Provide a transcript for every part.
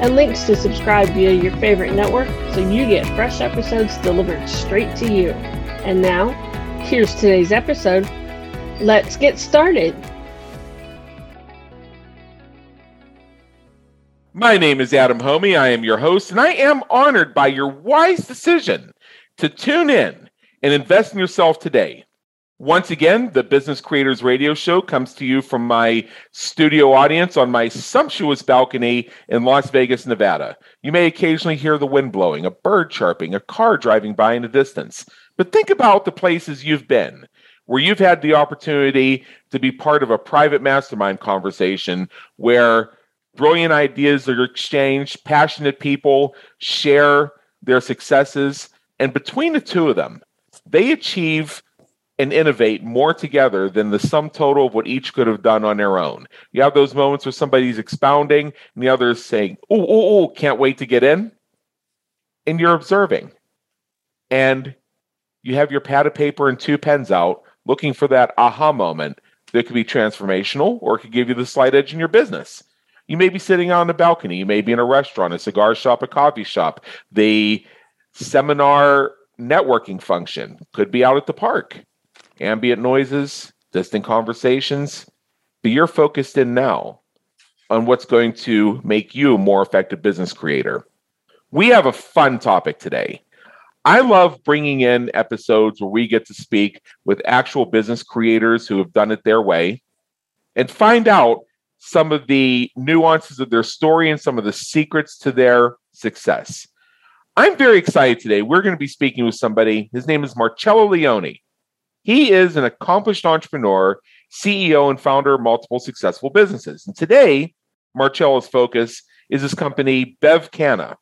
and links to subscribe via your favorite network so you get fresh episodes delivered straight to you. And now, here's today's episode. Let's get started. My name is Adam Hommey. I am your host, and I am honored by your wise decision to tune in and invest in yourself today. Once again, the Business Creators Radio Show comes to you from my studio audience on my sumptuous balcony in Las Vegas, Nevada. You may occasionally hear the wind blowing, a bird chirping, a car driving by in the distance. But think about the places you've been where you've had the opportunity to be part of a private mastermind conversation where brilliant ideas are exchanged, passionate people share their successes, and between the two of them, they achieve and innovate more together than the sum total of what each could have done on their own. You have those moments where somebody's expounding and the other is saying, Oh, oh, oh, can't wait to get in. And you're observing. And you have your pad of paper and two pens out looking for that aha moment that could be transformational or it could give you the slight edge in your business. You may be sitting on a balcony, you may be in a restaurant, a cigar shop, a coffee shop, the seminar networking function could be out at the park ambient noises, distant conversations, but you're focused in now on what's going to make you a more effective business creator. We have a fun topic today. I love bringing in episodes where we get to speak with actual business creators who have done it their way and find out some of the nuances of their story and some of the secrets to their success. I'm very excited today. We're going to be speaking with somebody. His name is Marcello Leone. He is an accomplished entrepreneur, CEO, and founder of multiple successful businesses. And today, Marcello's focus is his company, BevCanna.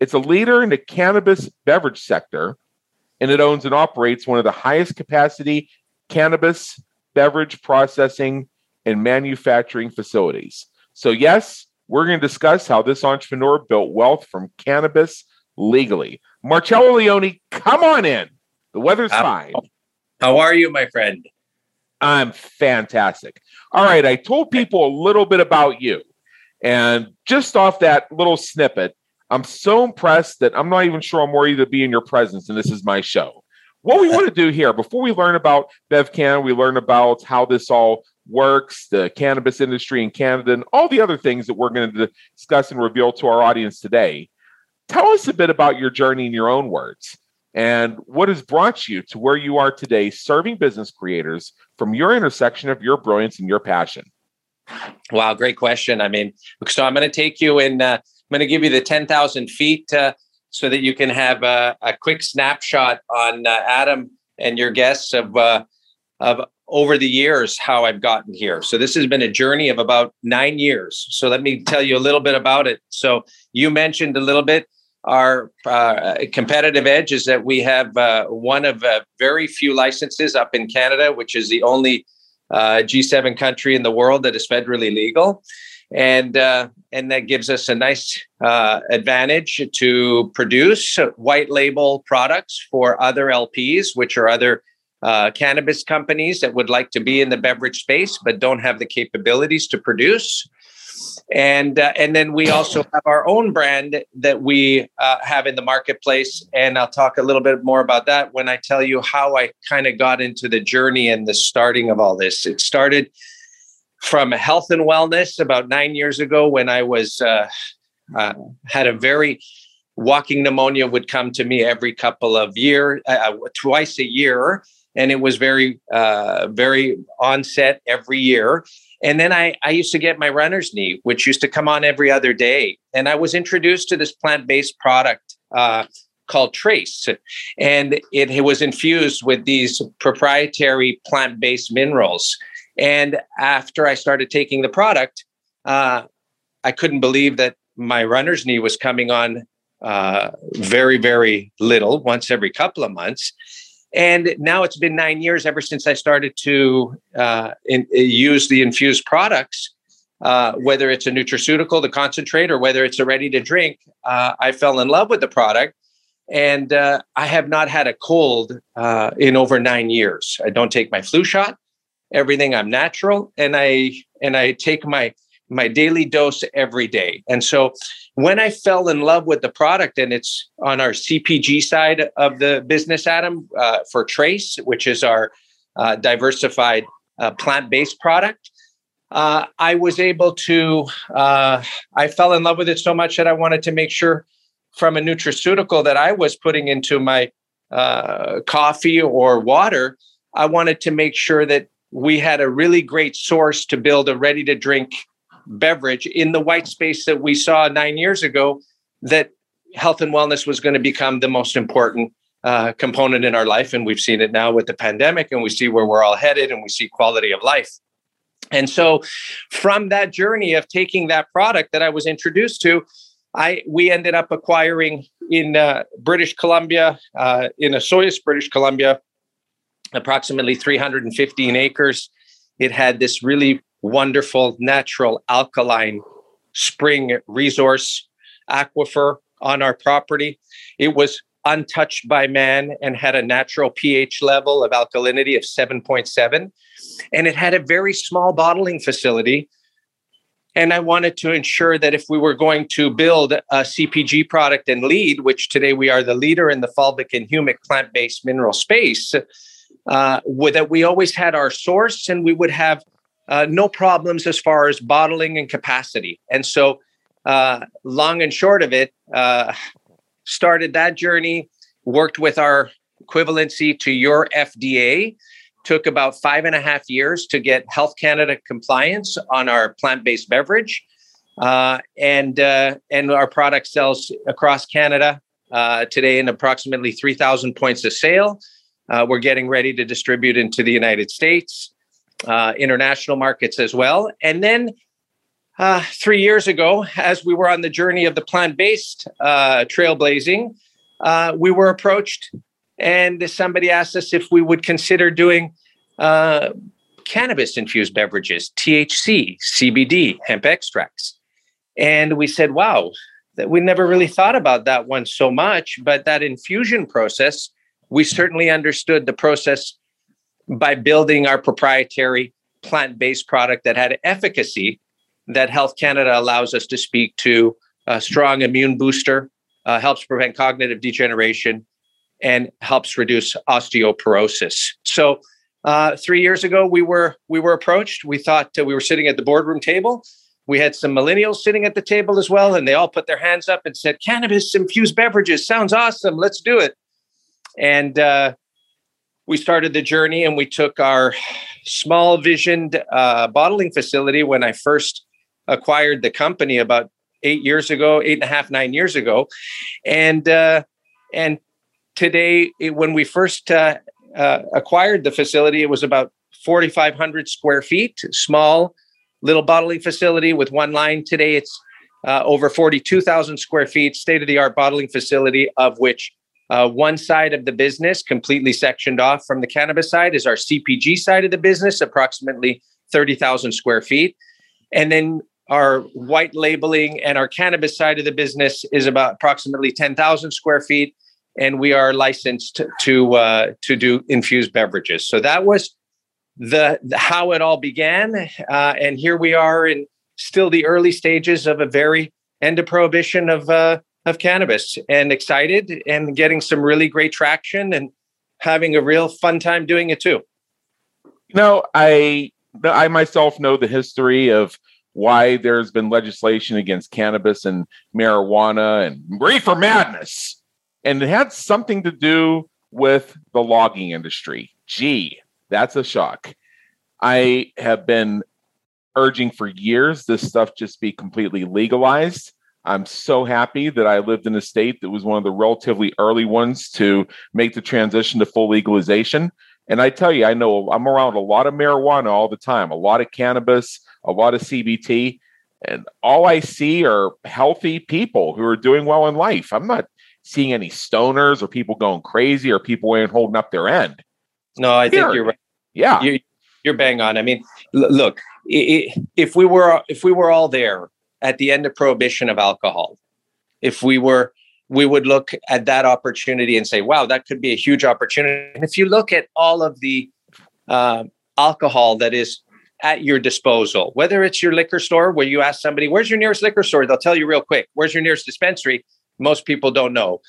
It's a leader in the cannabis beverage sector, and it owns and operates one of the highest capacity cannabis beverage processing and manufacturing facilities. So, yes, we're going to discuss how this entrepreneur built wealth from cannabis legally. Marcello Leone, come on in. The weather's fine. How are you, my friend? I'm fantastic. All right, I told people a little bit about you. And just off that little snippet, I'm so impressed that I'm not even sure I'm worthy to be in your presence, and this is my show. What we want to do here, before we learn about BevCanna, we learn about how this all works, the cannabis industry in Canada, and all the other things that we're going to discuss and reveal to our audience today. Tell us a bit about your journey in your own words and what has brought you to where you are today serving business creators from your intersection of your brilliance and your passion? Wow great question. I mean so i'm going to take you in uh, i'm going to give you the 10000 feet uh, so that you can have a, a quick snapshot on uh, adam and your guests of uh, of over the years how i've gotten here. So this has been a journey of about nine years. So let me tell you a little bit about it. So you mentioned a little bit our uh, competitive edge is that we have uh, one of uh, very few licenses up in Canada, which is the only uh, G7 country in the world that is federally legal, and uh, and that gives us a nice uh, advantage to produce white label products for other LPs, which are other cannabis companies that would like to be in the beverage space but don't have the capabilities to produce and uh, and then we also have our own brand that we uh, have in the marketplace. And i'll talk a little bit more about that when i tell you how i kind of got into the journey and the starting of all this. It started from health and wellness about nine years ago when i was uh, uh had a very walking pneumonia would come to me every couple of year uh, uh, twice a year. And it was very very onset every year and then I, I used to get my runner's knee, which used to come on every other day. And I was introduced to this plant based product uh, called Trace. And it, it was infused with these proprietary plant based minerals. And after I started taking the product, uh, I couldn't believe that my runner's knee was coming on uh, very, very little, once every couple of months. And now it's been nine years ever since I started to uh, in, use the infused products. Uh, whether it's a nutraceutical, the concentrate, or whether it's a ready to drink, uh, I fell in love with the product. And uh, I have not had a cold uh, in over nine years. I don't take my flu shot. Everything I'm natural, and I and I take my my daily dose every day. And so when I fell in love with the product, and it's on our CPG side of the business, Adam, uh, for Trace, which is our uh, diversified uh, plant based product. Uh, I was able to, uh, I fell in love with it so much that I wanted to make sure from a nutraceutical that I was putting into my uh, coffee or water, I wanted to make sure that we had a really great source to build a ready to drink beverage in the white space that we saw nine years ago that health and wellness was going to become the most important uh, component in our life. And we've seen it now with the pandemic, and we see where we're all headed, and we see quality of life. And so, from that journey of taking that product that I was introduced to, I we ended up acquiring in uh, British Columbia, uh, in Osoyoos, British Columbia, approximately 315 acres. It had this really wonderful natural alkaline spring resource aquifer on our property. It was untouched by man and had a natural pH level of alkalinity of 7.7. And it had a very small bottling facility. And I wanted to ensure that if we were going to build a CPG product and lead, which today we are the leader in the fulvic and humic plant based mineral space, uh, that we always had our source and we would have uh, no problems as far as bottling and capacity. And so, uh, long and short of it, uh, started that journey, worked with our equivalency to your FDA. Took about five and a half years to get Health Canada compliance on our plant-based beverage, uh, and uh, and our product sells across Canada today in approximately three thousand points of sale. we're getting ready to distribute into the United States uh, international markets as well. And then uh, three years ago, as we were on the journey of the plant based uh, trailblazing, uh, we were approached and somebody asked us if we would consider doing uh, cannabis infused beverages, THC, CBD, hemp extracts. And we said, wow, that we never really thought about that one so much, but that infusion process, we certainly understood the process by building our proprietary plant based product that had efficacy that Health Canada allows us to speak to a strong immune booster, uh, helps prevent cognitive degeneration, and helps reduce osteoporosis. So, uh, three years ago, we were we were approached. We thought uh, we were sitting at the boardroom table. We had some millennials sitting at the table as well, and they all put their hands up and said, "Cannabis infused beverages sounds awesome. Let's do it." And uh, we started the journey and we took our small visioned uh, bottling facility when I first acquired the company about eight years ago, eight and a half, nine years ago, and uh, and today when we first uh, uh acquired the facility, it was about forty five hundred square feet, small little bottling facility with one line. Today it's uh, over forty two thousand square feet, state of the art bottling facility, of which uh, one side of the business, completely sectioned off from the cannabis side, is our CPG side of the business, approximately 30,000 square feet. And then our white labeling and our cannabis side of the business is about approximately 10,000 square feet. And we are licensed to uh, to do infused beverages. So that was the, the how it all began. Uh, and here we are in still the early stages of a very end of prohibition of uh, of cannabis and excited and getting some really great traction and having a real fun time doing it too. You know, I I myself know the history of why there's been legislation against cannabis and marijuana and reefer madness. And it had something to do with the logging industry. Gee, that's a shock. I have been urging for years this stuff just be completely legalized. I'm so happy that I lived in a state that was one of the relatively early ones to make the transition to full legalization. And I tell you, I know I'm around a lot of marijuana all the time, a lot of cannabis, a lot of CBD. and all I see are healthy people who are doing well in life. I'm not seeing any stoners or people going crazy or people ain't holding up their end. No, I think you're right. Yeah, you, are bang on. I mean, look, if we were if we were all there at the end of prohibition of alcohol, if we were we would look at that opportunity and say, wow, that could be a huge opportunity. And if you look at all of the uh, alcohol that is at your disposal, whether it's your liquor store where you ask somebody, where's your nearest liquor store? They'll tell you real quick. Where's your nearest dispensary? Most people don't know.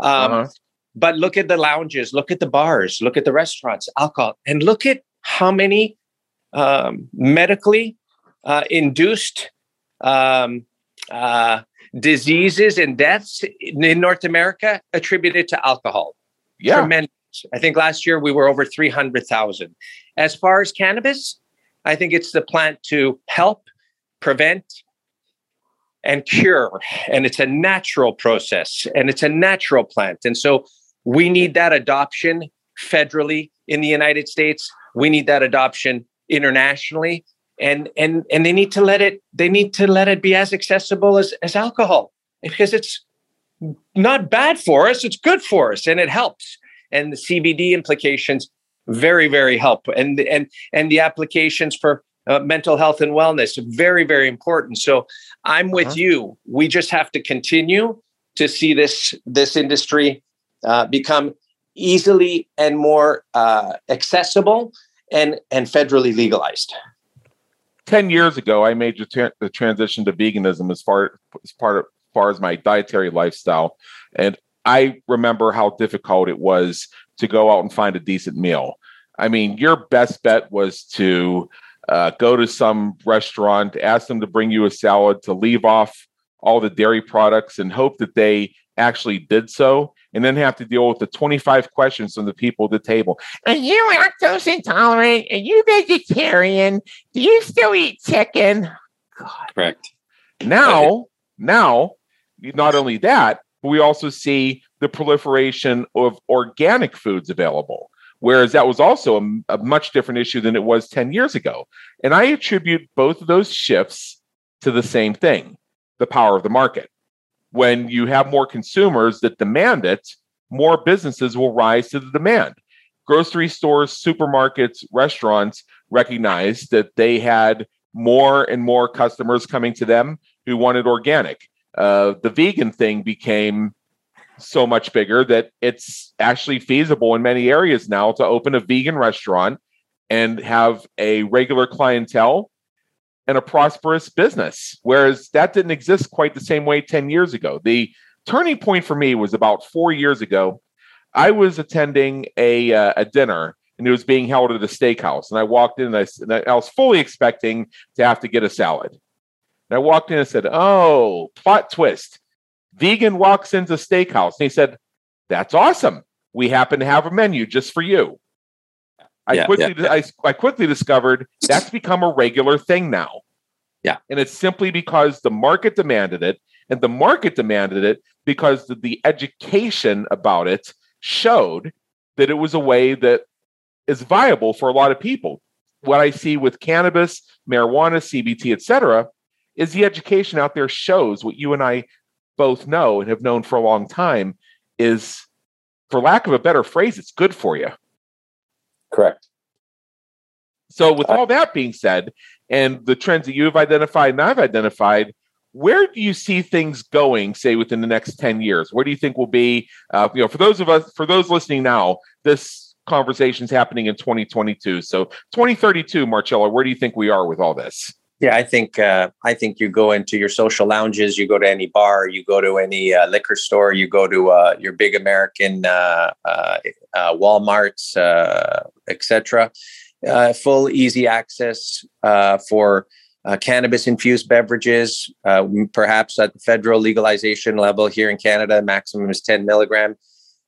Um, uh-huh. But look at the lounges, look at the bars, look at the restaurants, alcohol, and look at how many um, medically uh, induced um, uh, diseases and deaths in North America attributed to alcohol. Yeah. Tremendous. I think last year we were over 300,000. As far as cannabis, I think it's the plant to help, prevent, and cure. And it's a natural process and it's a natural plant. And so we need that adoption federally in the United States. We need that adoption internationally and and and they need to let it they need to let it be as accessible as as alcohol because it's not bad for us it's good for us and it helps. And the cbd implications very very help. And and and the applications for uh, mental health and wellness very very important. So i'm with uh-huh. you. We just have to continue to see this this industry uh, become easily and more uh, accessible and and federally legalized 10 years ago, I made the, tra- the transition to veganism as far as part of, far as my dietary lifestyle. And I remember how difficult it was to go out and find a decent meal. I mean, your best bet was to uh, go to some restaurant, ask them to bring you a salad, to leave off all the dairy products, and hope that they actually did so and then have to deal with the 25 questions from the people at the table. Are you lactose intolerant? Are you vegetarian? Do you still eat chicken? God. Correct. Now, now, not only that, but we also see the proliferation of organic foods available. Whereas that was also a, a much different issue than it was 10 years ago. And I attribute both of those shifts to the same thing the power of the market when you have more consumers that demand it, more businesses will rise to the demand. Grocery stores, supermarkets, restaurants recognized that they had more and more customers coming to them who wanted organic. Uh, the vegan thing became so much bigger that it's actually feasible in many areas now to open a vegan restaurant and have a regular clientele and a prosperous business. Whereas that didn't exist quite the same way 10 years ago. The turning point for me was about four years ago. I was attending a, uh, a dinner and it was being held at a steakhouse. And I walked in and I, and I was fully expecting to have to get a salad. And I walked in and said, Oh, plot twist. Vegan walks into steakhouse. And he said, That's awesome. We happen to have a menu just for you. I yeah, quickly yeah. I, I quickly discovered that's become a regular thing now. Yeah. And it's simply because the market demanded it. And the market demanded it because the, the education about it showed that it was a way that is viable for a lot of people. What I see with cannabis, marijuana, CBD, etc., is the education out there shows what you and I both know and have known for a long time is, for lack of a better phrase, it's good for you. Correct. So, with all that being said, and the trends that you've identified and I've identified, where do you see things going, say, within the next 10 years? Where do you think will be, uh, you know, for those of us, for those listening now, this conversation is happening in 2022. So 2032, Marcello, where do you think we are with all this? Yeah, I think uh, I think you go into your social lounges, you go to any bar, you go to any uh, liquor store, you go to uh, your big American uh, uh, uh, WalMarts, etc. full easy access for cannabis infused beverages, perhaps at the federal legalization level here in Canada, maximum is 10 milligram.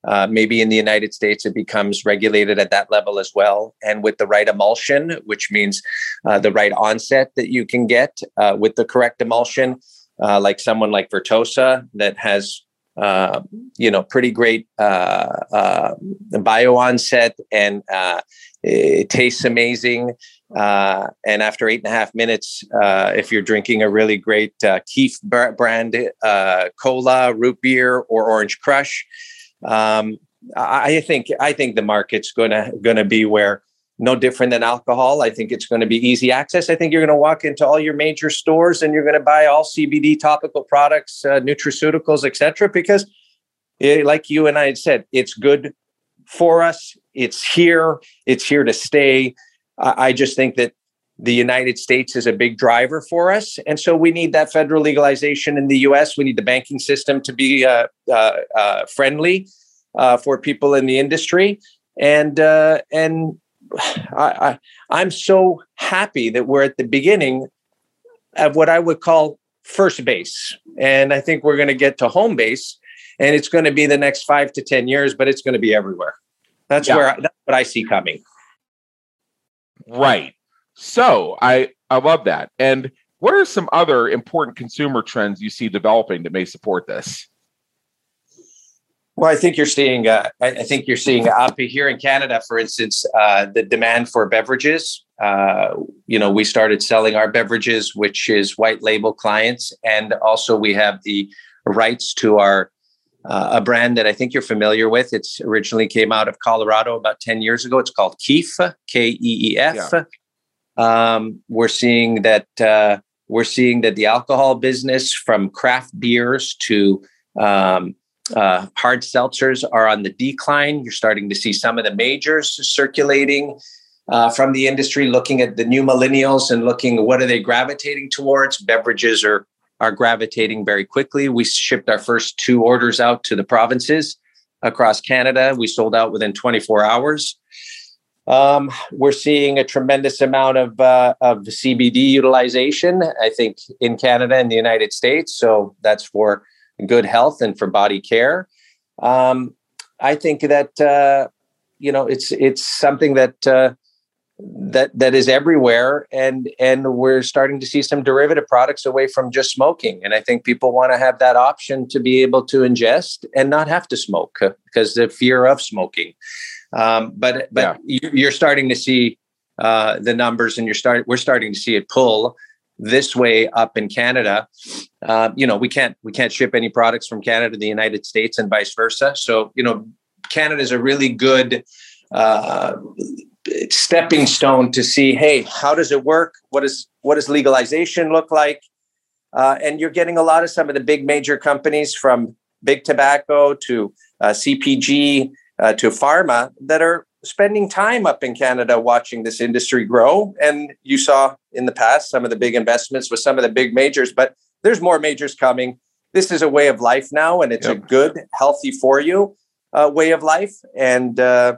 Uh, maybe in the United States, it becomes regulated at that level as well. And with the right emulsion, which means uh, the right onset that you can get uh, with the correct emulsion, uh, like someone like Vertosa that has, uh, you know, pretty great bio onset and it tastes amazing. Uh, and after eight and a half minutes, uh, if you're drinking a really great uh, Keef brand uh, cola, root beer, or orange crush, um, I think I think the market's gonna gonna be where no different than alcohol. I think it's going to be easy access. I think you're going to walk into all your major stores and you're going to buy all CBD topical products, uh, nutraceuticals, etc. Because, it, eh, like you and I had said, it's good for us. It's here. It's here to stay. I just think that the United States is a big driver for us. And so we need that federal legalization in the US. We need the banking system to be uh, uh, uh, friendly uh, for people in the industry. And, uh, and I, I, I'm so happy that we're at the beginning of what I would call first base. And I think we're going to get to home base. And it's going to be the next five to 10 years, but it's going to be everywhere. That's yeah. where that's what I see coming. Right. So I I love that. And what are some other important consumer trends you see developing that may support this? Well, I think you're seeing. Uh, I think you're seeing up here in Canada, for instance, uh, the demand for beverages. Uh, you know, we started selling our beverages, which is white label clients, and also we have the rights to our uh, a brand that I think you're familiar with. It's originally came out of Colorado about 10 years ago. It's called Keef, K E E F. Um, we're seeing that uh, we're seeing that the alcohol business, from craft beers to um, uh, hard seltzers, are on the decline. You're starting to see some of the majors circulating uh, from the industry, looking at the new millennials and looking what are they gravitating towards. Beverages are are gravitating very quickly. We shipped our first two orders out to the provinces across Canada. We sold out within 24 hours. Um, we're seeing a tremendous amount of uh, of CBD utilization, I think, in Canada and the United States. So that's for good health and for body care. Um, I think that uh, you know it's it's something that uh, that that is everywhere and and we're starting to see some derivative products away from just smoking and i think people want to have that option to be able to ingest and not have to smoke because the fear of smoking um, but but yeah. you're starting to see uh, the numbers and you're start we're starting to see it pull this way up in canada. Uh, you know we can't we can't ship any products from canada to the united states and vice versa. So you know canada is a really good uh, stepping stone to see hey how does it work? What is what does legalization look like? Uh, and you're getting a lot of some of the big major companies from big tobacco to uh, cpg uh, to pharma that are spending time up in canada watching this industry grow and you saw in the past some of the big investments with some of the big majors but there's more majors coming this is a way of life now and it's yep. a good healthy for you uh, way of life and uh,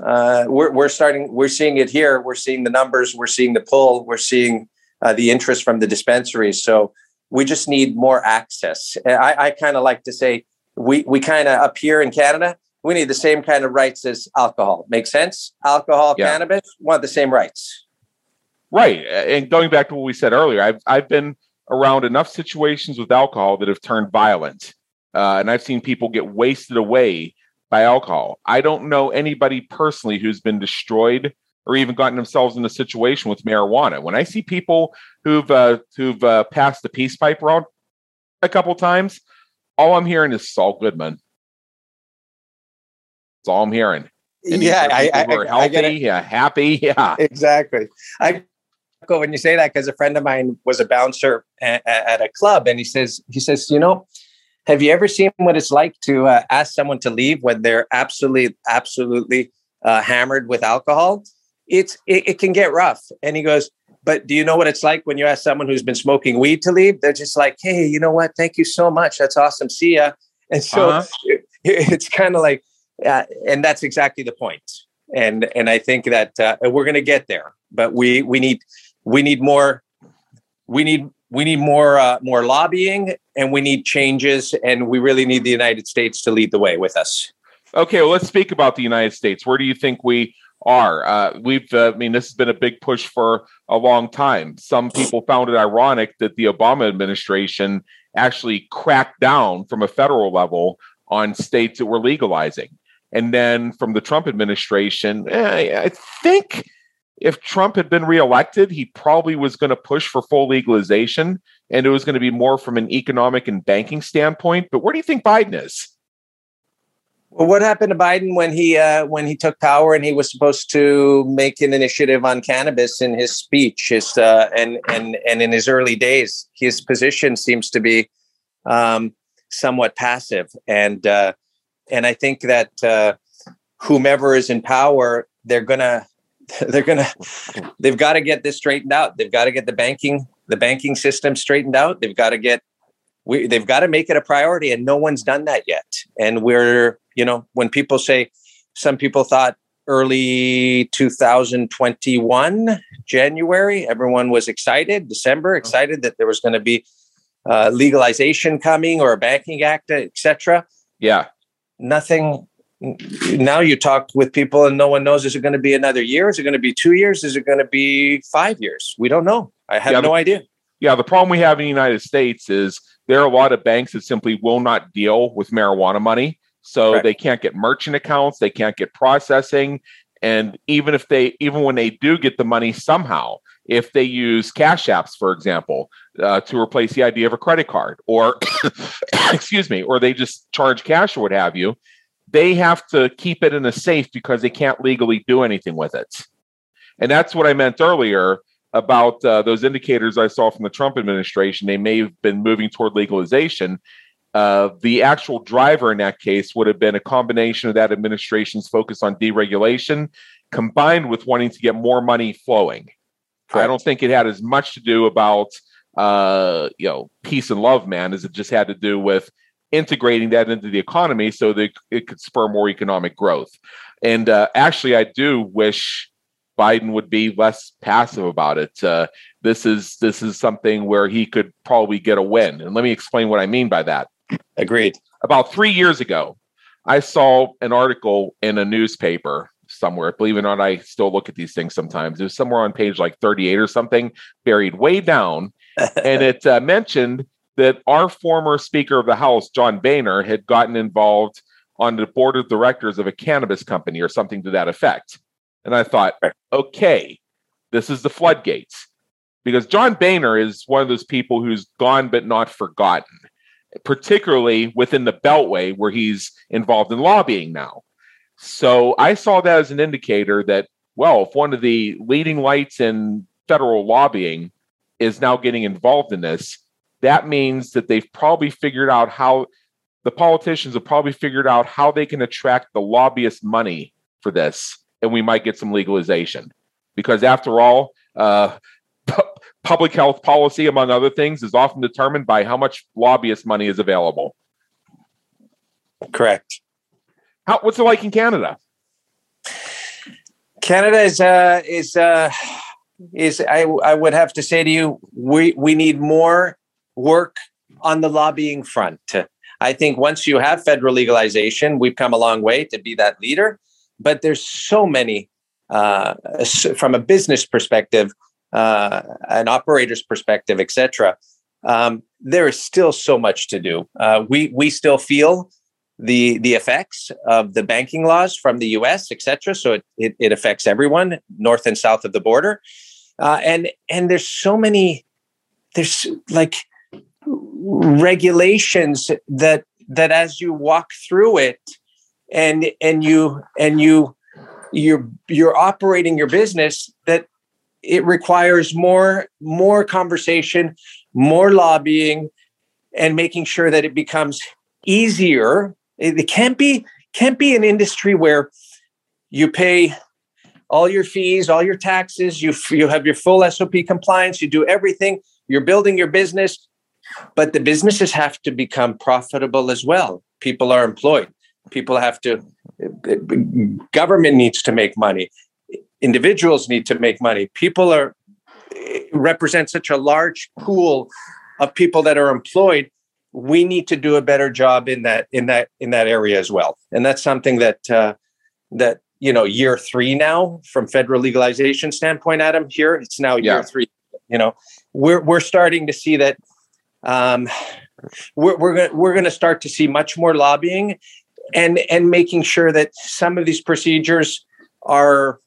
uh, we're, we're starting, we're seeing it here. We're seeing the numbers, we're seeing the pull, we're seeing uh, the interest from the dispensaries. So we just need more access. I, I kind of like to say we, we kind of up here in Canada, we need the same kind of rights as alcohol. Make sense? Alcohol, yeah. cannabis, want the same rights. Right. And going back to what we said earlier, I've, I've been around enough situations with alcohol that have turned violent. Uh, and I've seen people get wasted away by alcohol. I don't know anybody personally who's been destroyed or even gotten themselves in a situation with marijuana. When I see people who've uh, who've uh, passed the peace pipe around a couple times, all I'm hearing is Saul Goodman. That's all I'm hearing. And yeah, I, I, I, healthy, I yeah, happy, yeah, exactly. I go when you say that because a friend of mine was a bouncer at, at a club, and he says he says you know have you ever seen what it's like to uh, ask someone to leave when they're absolutely, absolutely uh, hammered with alcohol? It's it, it, can get rough. And he goes, but do you know what it's like when you ask someone who's been smoking weed to leave? They're just like, hey, you know what? Thank you so much. That's awesome. See ya. And so uh-huh. it, it's kind of like, uh, and that's exactly the point. And and I think that uh, we're going to get there, but we we need we need more we need we need more uh, more lobbying and we need changes and we really need the united states to lead the way with us. Okay well let's speak about the united states. Where do you think we are? Uh, we've uh, i mean this has been a big push for a long time. Some people found it ironic that the obama administration actually cracked down from a federal level on states that were legalizing and then from the trump administration eh, i think if Trump had been reelected, he probably was going to push for full legalization and it was going to be more from an economic and banking standpoint. But where do you think Biden is? Well, what happened to Biden when he uh, when he took power and he was supposed to make an initiative on cannabis in his speech? His uh, and and and in his early days, his position seems to be um, somewhat passive, and uh, and I think that uh, whomever is in power, they're gonna they're gonna they've got to get this straightened out. They've got to get the banking the banking system straightened out. They've got to get we they've got to make it a priority, and no one's done that yet. And we're you know, when people say, some people thought early 2021, January, everyone was excited, December, excited that there was going to be uh, legalization coming or a banking act, etc. Yeah. Nothing. Now you talk with people and no one knows is it going to be another year? Is it going to be two years? Is it going to be five years? We don't know. I have yeah, no the, idea. Yeah. The problem we have in the United States is there are a lot of banks that simply will not deal with marijuana money so right. they can't get merchant accounts, they can't get processing. And even if they, even when they do get the money somehow, if they use cash apps, for example, uh, to replace the idea of a credit card, or excuse me, or they just charge cash or what have you, they have to keep it in a safe because they can't legally do anything with it. And that's what I meant earlier about uh, those indicators I saw from the Trump administration. They may have been moving toward legalization. Uh, the actual driver in that case would have been a combination of that administration's focus on deregulation combined with wanting to get more money flowing. Correct. I don't think it had as much to do about uh, you know peace and love, man, as it just had to do with integrating that into the economy so that it could spur more economic growth. And uh, actually, I do wish Biden would be less passive about it. Uh, this is this is something where he could probably get a win. And let me explain what I mean by that. Agreed. About three years ago, I saw an article in a newspaper somewhere. Believe it or not, I still look at these things sometimes. It was somewhere on page like 38 or something, buried way down. and it uh, mentioned that our former Speaker of the House, John Boehner, had gotten involved on the board of directors of a cannabis company or something to that effect. And I thought, okay, this is the floodgates. Because John Boehner is one of those people who's gone but not forgotten particularly within the Beltway where he's involved in lobbying now. So I saw that as an indicator that, well, if one of the leading lights in federal lobbying is now getting involved in this, that means that they've probably figured out how the politicians have probably figured out how they can attract the lobbyist money for this, and we might get some legalization. Because after all, uh, public health policy, among other things, is often determined by how much lobbyist money is available. Correct. How, what's it like in Canada? Canada is uh, is uh, is I I would have to say to you, we we need more work on the lobbying front. I think once you have federal legalization, we've come a long way to be that leader. But there's so many uh, from a business perspective uh, an operator's perspective, etc. Um, there is still so much to do. Uh, we we still feel the the effects of the banking laws from the U.S., etc. So it, it, it affects everyone north and south of the border, uh, and and there's so many there's like regulations that that as you walk through it and and you and you you're you're operating your business that it requires more more conversation more lobbying and making sure that it becomes easier it can't be can't be an industry where you pay all your fees all your taxes you you have your full sop compliance you do everything you're building your business but the businesses have to become profitable as well. People are employed. People have to government needs to make money. Individuals need to make money. People are represent such a large pool of people that are employed we need to do a better job in that in that in that area as well and that's something that uh, that you know year three now from federal legalization standpoint adam here it's now year yeah. three you know we're we're starting to see that um, we're we're gonna, we're going to start to see much more lobbying and and making sure that some of these procedures are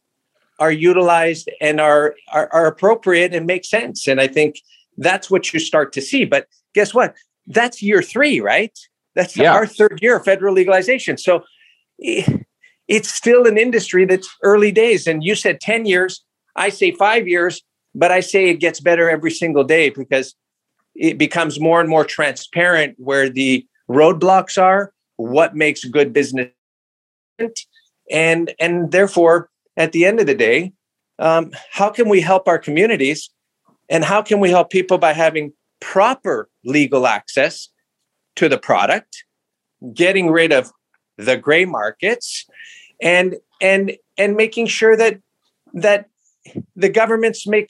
are utilized and are, are, are appropriate and make sense. And I think that's what you start to see. But guess what? That's year three, right? That's yeah. our third year of federal legalization. So it's still an industry that's early days. And you said 10 years, I say five years, but I say it gets better every single day because it becomes more and more transparent where the roadblocks are, what makes good business, and and therefore, at the end of the day, um, how can we help our communities, and how can we help people by having proper legal access to the product, getting rid of the gray markets, and and and making sure that that the governments make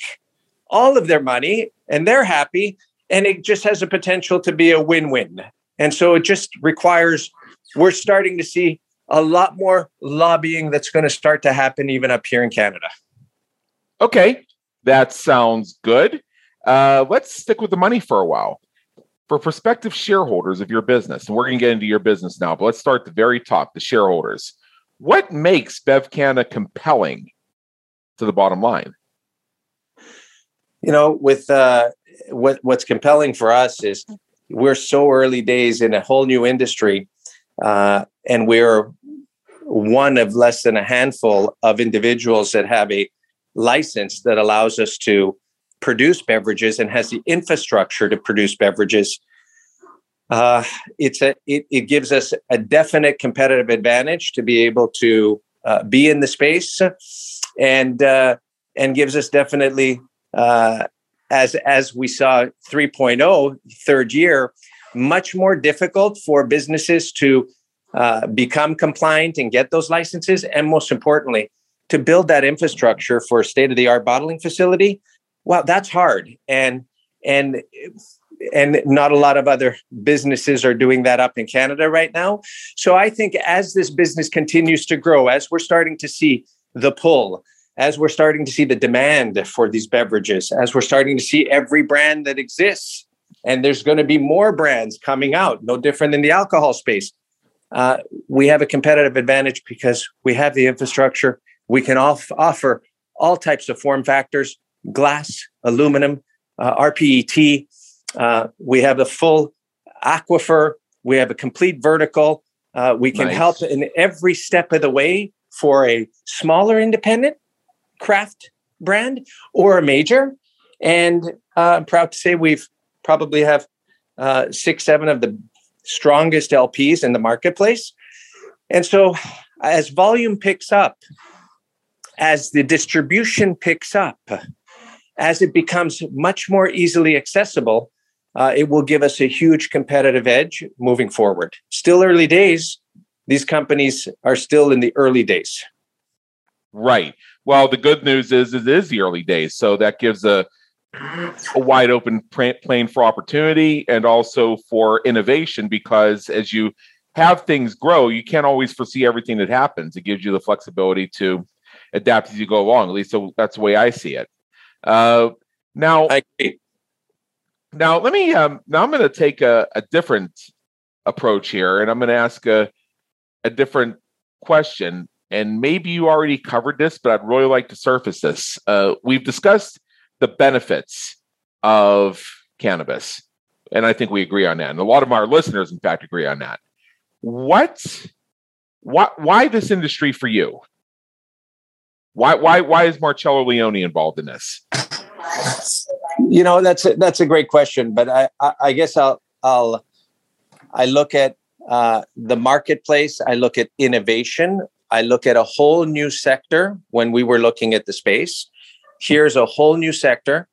all of their money and they're happy and it just has a potential to be a win-win. And so it just requires we're starting to see a lot more lobbying that's going to start to happen even up here in canada. Okay that sounds good uh, let's stick with the money for a while. For prospective shareholders of your business and we're going to get into your business now but let's start at the very top the shareholders. What makes BevCanna compelling to the bottom line? You know with uh, what what's compelling for us is we're so early days in a whole new industry, uh, and we're one of less than a handful of individuals that have a license that allows us to produce beverages and has the infrastructure to produce beverages. Uh, it's a it, it gives us a definite competitive advantage to be able to uh, be in the space, and uh, and gives us definitely uh, as as we saw 3.0 third year much more difficult for businesses to uh, become compliant and get those licenses and most importantly to build that infrastructure for a state of the art bottling facility well that's hard and and and not a lot of other businesses are doing that up in Canada right now so i think as this business continues to grow as we're starting to see the pull as we're starting to see the demand for these beverages, as we're starting to see every brand that exists, and there's going to be more brands coming out, no different than the alcohol space. Uh, we have a competitive advantage because we have the infrastructure. We can off- offer all types of form factors glass, aluminum, uh, RPET. Uh, we have a full aquifer. We have a complete vertical. Uh, we can nice. help in every step of the way for a smaller independent craft brand or a major. And uh, I'm proud to say we've probably have uh, six, seven of the strongest LPs in the marketplace. And so as volume picks up, as the distribution picks up, as it becomes much more easily accessible, uh, it will give us a huge competitive edge moving forward. Still early days. These companies are still in the early days. Right. Well, the good news is it is the early days, so that gives a a wide open plane for opportunity and also for innovation because as you have things grow, you can't always foresee everything that happens. It gives you the flexibility to adapt as you go along. At least so that's the way I see it. Uh, now, now let me. Um, now I'm going to take a, a different approach here, and I'm going to ask a a different question and maybe you already covered this, but I'd really like to surface this. Uh, we've discussed the benefits of cannabis, and I think we agree on that. And a lot of our listeners, in fact, agree on that. What, why, why this industry for you? Why, why, why is Marcello Leone involved in this? You know, that's a, that's a great question, but I, I, I guess I'll, I'll, I look at uh, the marketplace. I look at innovation. I look at a whole new sector when we were looking at the space. Here's a whole new sector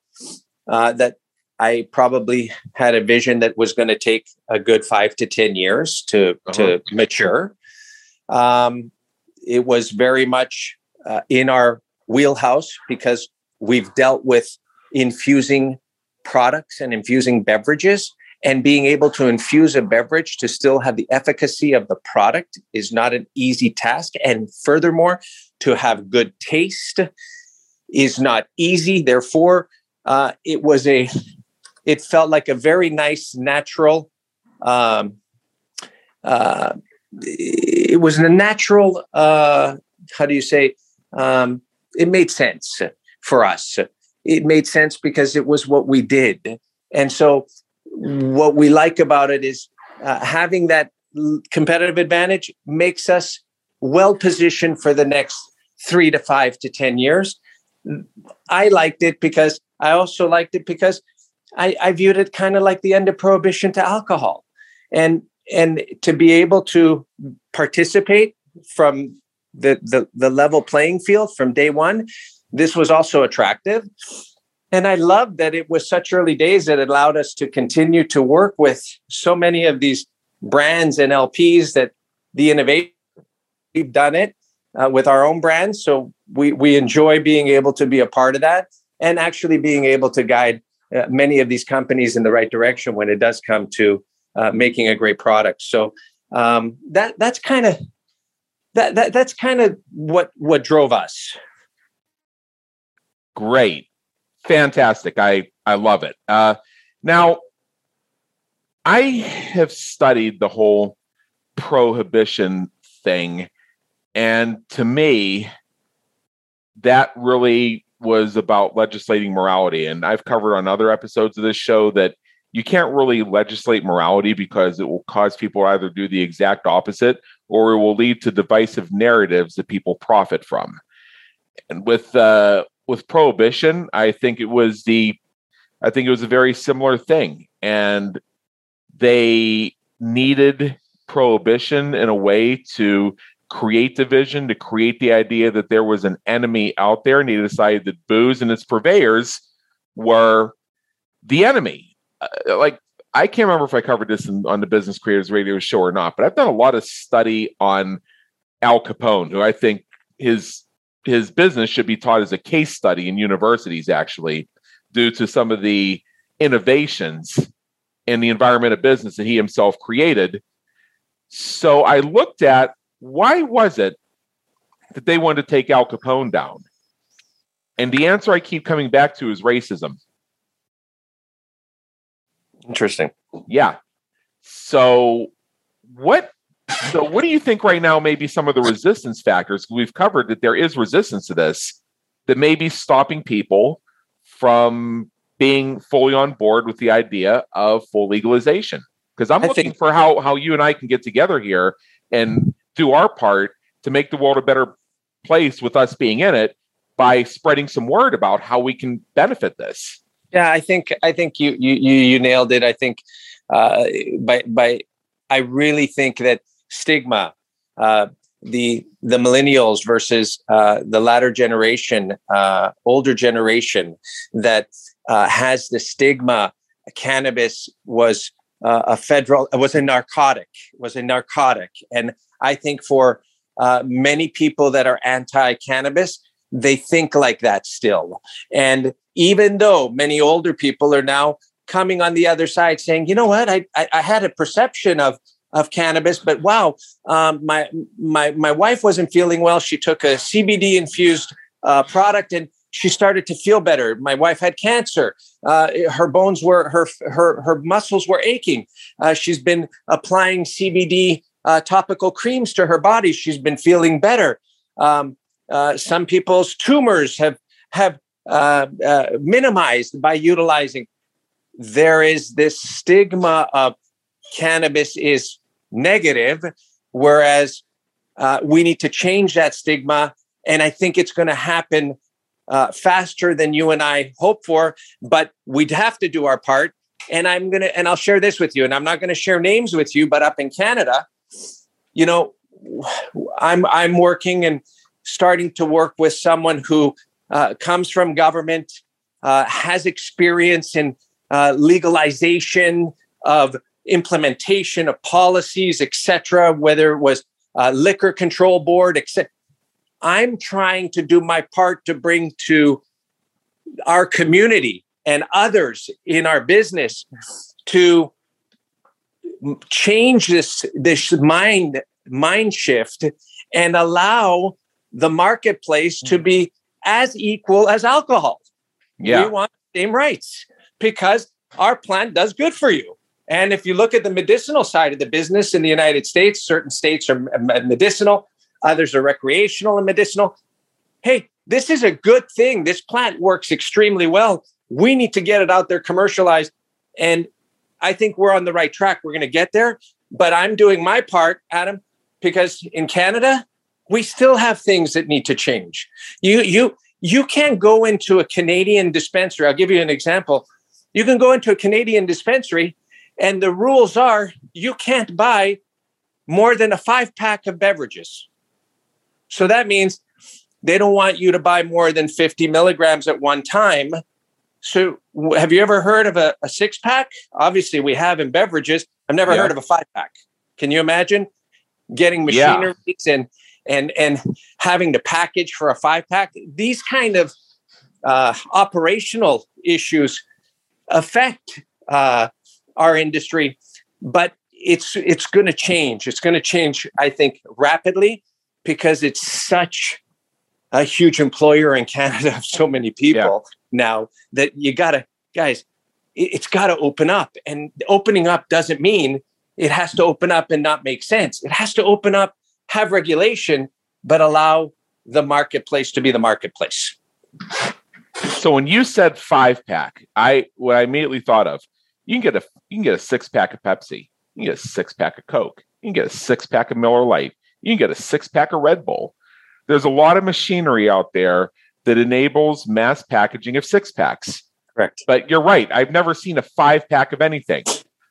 uh, that I probably had a vision that was going to take a good five to 10 years to, uh-huh. to mature. Um, it was very much uh, in our wheelhouse because we've dealt with infusing products and infusing beverages and being able to infuse a beverage to still have the efficacy of the product is not an easy task. And furthermore, to have good taste is not easy. Therefore, uh, it was a, it felt like a very nice, natural, um, uh, it was a natural, uh, how do you say, um, it made sense for us. It made sense because it was what we did. And so, what we like about it is uh, having that competitive advantage makes us well positioned for the next three to five to 10 years. I liked it because I also liked it because I, I viewed it kind of like the end of prohibition to alcohol. And and to be able to participate from the, the, the level playing field from day one, this was also attractive. And I love that it was such early days that it allowed us to continue to work with so many of these brands and LPs that the innovation we've done it uh, with our own brands. So we we enjoy being able to be a part of that and actually being able to guide uh, many of these companies in the right direction when it does come to uh, making a great product. So um, that that's kind of that, that that's kind of what what drove us. Great, fantastic. I I love it. Uh, now, I have studied the whole prohibition thing, and to me, that really was about legislating morality. And I've covered on other episodes of this show that you can't really legislate morality because it will cause people to either do the exact opposite or it will lead to divisive narratives that people profit from. And with uh, with prohibition, I think it was the I think it was a very similar thing, and they needed prohibition in a way to create division, to create the idea that there was an enemy out there, and he decided that booze and its purveyors were the enemy. Uh, like I can't remember if I covered this in, on the Business Creators Radio show or not, but I've done a lot of study on Al Capone, who I think his his business should be taught as a case study in universities, actually, due to some of the innovations in the environment of business that he himself created. So I looked at why was it that they wanted to take Al Capone down? And the answer I keep coming back to is racism. Interesting. Yeah. So what so what do you think right now may be some of the resistance factors? We've covered that there is resistance to this that may be stopping people from being fully on board with the idea of full legalization. Because I'm I looking think- for how how you and I can get together here and do our part to make the world a better place with us being in it by spreading some word about how we can benefit this. Yeah, I think I think you you you nailed it. I think uh, by by I really think that stigma, uh, the the millennials versus uh, the latter generation, uh, older generation that uh, has the stigma. Cannabis was uh, a federal was a narcotic was a narcotic, and I think for many people that are anti cannabis, they think like that still. And even though many older people are now coming on the other side saying, you know what, I, I, I had a perception of of cannabis, but wow, um, my my my wife wasn't feeling well. She took a CBD infused uh, product and she started to feel better. My wife had cancer. Uh, her bones were her her her muscles were aching. Uh, she's been applying CBD uh, topical creams to her body. She's been feeling better. Um, uh, some people's tumors have have uh, uh, minimized by utilizing. There is this stigma of cannabis is negative, whereas uh, we need to change that stigma. And I think it's going to happen uh, faster than you and I hope for, but we'd have to do our part. And I'm going to, and I'll share this with you, and I'm not going to share names with you, but up in Canada, you know, I'm I'm working and starting to work with someone who uh, comes from government, uh, has experience in uh, legalization of implementation of policies, etc. Whether it was liquor control board, etc. I'm trying to do my part to bring to our community and others in our business to change this this mind mind shift and allow the marketplace to mm. be as equal as alcohol. Yeah. We want the same rights because our plant does good for you. And if you look at the medicinal side of the business in the United States, certain states are medicinal, others are recreational and medicinal. Hey, this is a good thing. This plant works extremely well. We need to get it out there commercialized. And I think we're on the right track. We're going to get there. But I'm doing my part, Adam, because in Canada, we still have things that need to change. You you you can't go into a Canadian dispensary. I'll give you an example. You can go into a Canadian dispensary, and the rules are you can't buy more than a five pack of beverages. So that means they don't want you to buy more than 50 milligrams at one time. So, have you ever heard of a, a six pack? Obviously, we have in beverages. I've never yeah. heard of a five pack. Can you imagine getting machineries yeah. and and and having to package for a five pack? These kind of uh, operational issues affect uh, our industry, but it's it's going to change. It's going to change, I think, rapidly because it's such a huge employer in Canada of so many people yeah. now that you got to, guys, it's got to open up. And opening up doesn't mean it has to open up and not make sense. It has to open up, have regulation, but allow the marketplace to be the marketplace. So when you said five pack, I what I immediately thought of, you can get a you can get a six pack of Pepsi, you can get a six pack of Coke, you can get a six pack of Miller Lite, you can get a six pack of Red Bull there's a lot of machinery out there that enables mass packaging of six packs. Correct. But you're right. I've never seen a five pack of anything.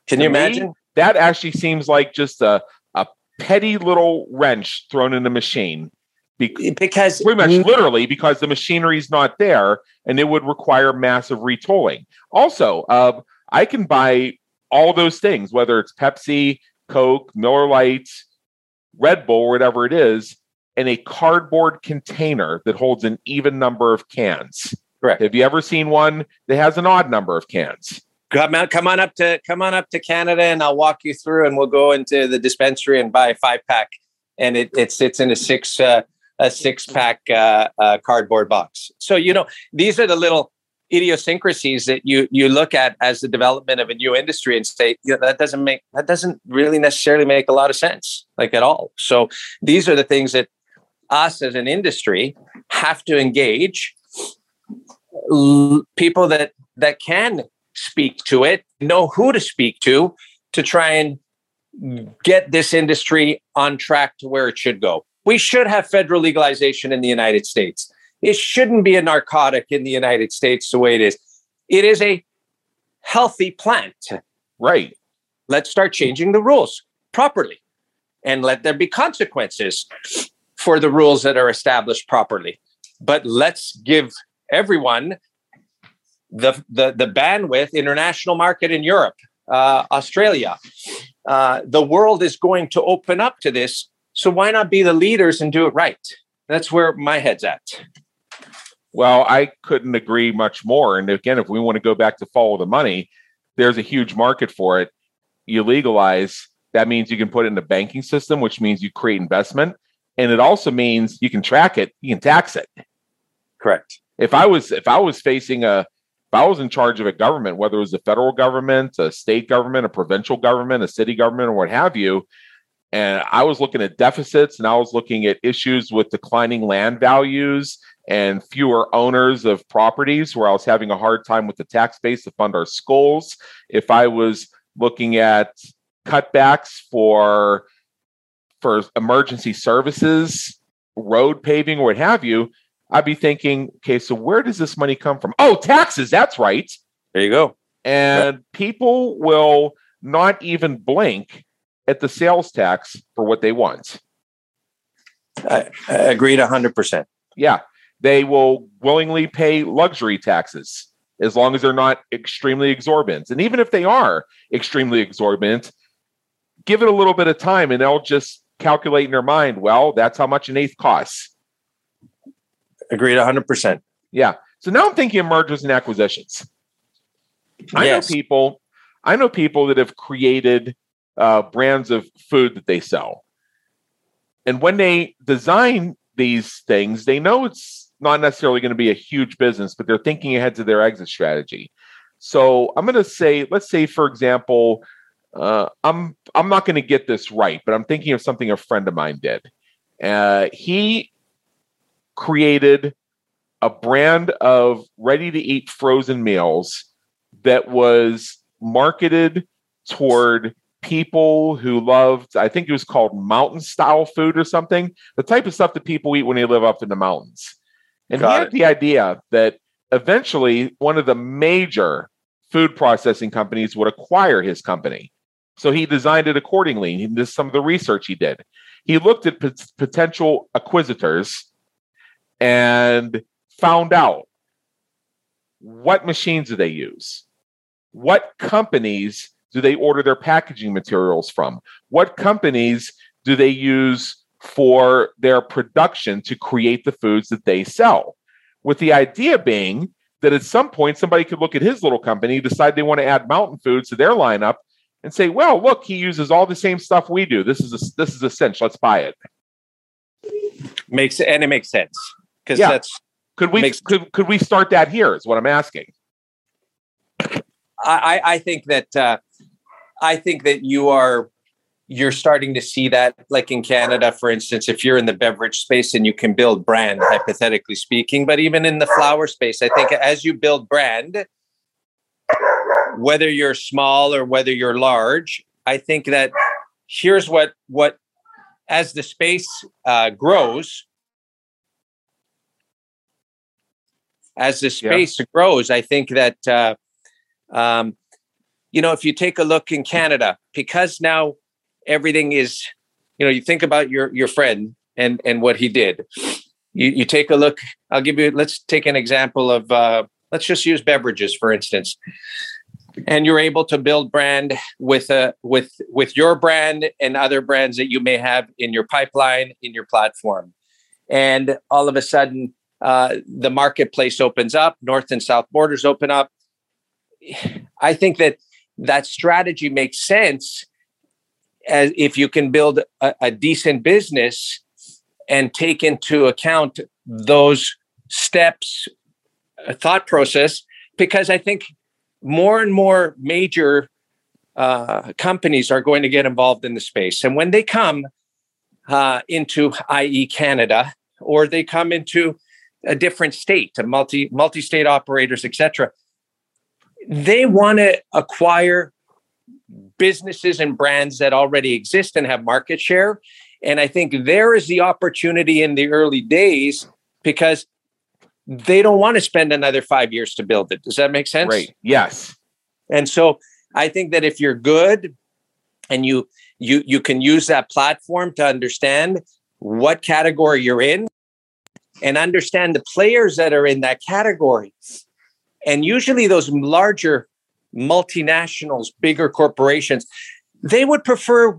Can to you imagine? That actually seems like just a petty little wrench thrown in the machine. Be- because pretty much literally because the machinery is not there and it would require massive retooling. Also, uh, I can buy all those things, whether it's Pepsi, Coke, Miller Lite, Red Bull, whatever it is, in a cardboard container that holds an even number of cans. Correct. Have you ever seen one that has an odd number of cans? Come on, come on up to come on up to Canada, and I'll walk you through, and we'll go into the dispensary and buy a five pack, and it, it sits in a six uh, a six pack uh, uh, cardboard box. So you know these are the little idiosyncrasies that you you look at as the development of a new industry and say you know, that doesn't make that doesn't really necessarily make a lot of sense like at all so these are the things that us as an industry have to engage people that that can speak to it, know who to speak to, to try and get this industry on track to where it should go. We should have federal legalization in the United States. It shouldn't be a narcotic in the United States the way it is. It is a healthy plant. Right. Let's start changing the rules properly and let there be consequences for the rules that are established properly. But let's give everyone the the, the bandwidth, international market in Europe, uh, Australia. Uh, the world is going to open up to this. So why not be the leaders and do it right? That's where my head's at. Well, I couldn't agree much more. And again, if we want to go back to follow the money, there's a huge market for it. You legalize, that means you can put it in the banking system, which means you create investment and it also means you can track it you can tax it correct if i was if i was facing a if i was in charge of a government whether it was a federal government a state government a provincial government a city government or what have you and i was looking at deficits and i was looking at issues with declining land values and fewer owners of properties where i was having a hard time with the tax base to fund our schools if i was looking at cutbacks for for emergency services, road paving, or what have you, I'd be thinking, okay, so where does this money come from? Oh, taxes. That's right. There you go. And yeah. people will not even blink at the sales tax for what they want. I, I agreed 100%. Yeah. They will willingly pay luxury taxes as long as they're not extremely exorbitant. And even if they are extremely exorbitant, give it a little bit of time and they'll just calculate in their mind, well, that's how much an eighth costs. Agreed 100%. Yeah. So now I'm thinking of mergers and acquisitions. I yes. know people, I know people that have created uh, brands of food that they sell. And when they design these things, they know it's not necessarily going to be a huge business, but they're thinking ahead to their exit strategy. So I'm going to say, let's say, for example, uh, I'm I'm not going to get this right, but I'm thinking of something a friend of mine did. Uh, he created a brand of ready to eat frozen meals that was marketed toward people who loved, I think it was called mountain style food or something, the type of stuff that people eat when they live up in the mountains. And Got he had it. the idea that eventually one of the major food processing companies would acquire his company. So he designed it accordingly. He did some of the research he did. He looked at p- potential acquisitors and found out what machines do they use? What companies do they order their packaging materials from? What companies do they use for their production to create the foods that they sell? With the idea being that at some point somebody could look at his little company, decide they want to add mountain foods to their lineup, and say, "Well, look, he uses all the same stuff we do. This is a, this is a cinch. Let's buy it." Makes and it makes sense because yeah. that's could we makes, could could we start that here? Is what I'm asking. I I think that uh, I think that you are you're starting to see that like in Canada for instance if you're in the beverage space and you can build brand hypothetically speaking but even in the flower space I think as you build brand whether you're small or whether you're large I think that here's what what as the space uh, grows as the space yeah. grows I think that uh, um, you know, if you take a look in Canada, because now everything is, you know, you think about your your friend and and what he did. You you take a look. I'll give you. Let's take an example of. Uh, let's just use beverages for instance. And you're able to build brand with a with with your brand and other brands that you may have in your pipeline in your platform, and all of a sudden uh, the marketplace opens up. North and south borders open up. I think that that strategy makes sense as if you can build a, a decent business and take into account those steps uh, thought process because i think more and more major uh, companies are going to get involved in the space and when they come uh, into i.e canada or they come into a different state a multi multi-state operators etc they want to acquire businesses and brands that already exist and have market share. And I think there is the opportunity in the early days because they don't want to spend another five years to build it. Does that make sense? Right. Yes. And so I think that if you're good and you you you can use that platform to understand what category you're in and understand the players that are in that category and usually those larger multinationals, bigger corporations, they would prefer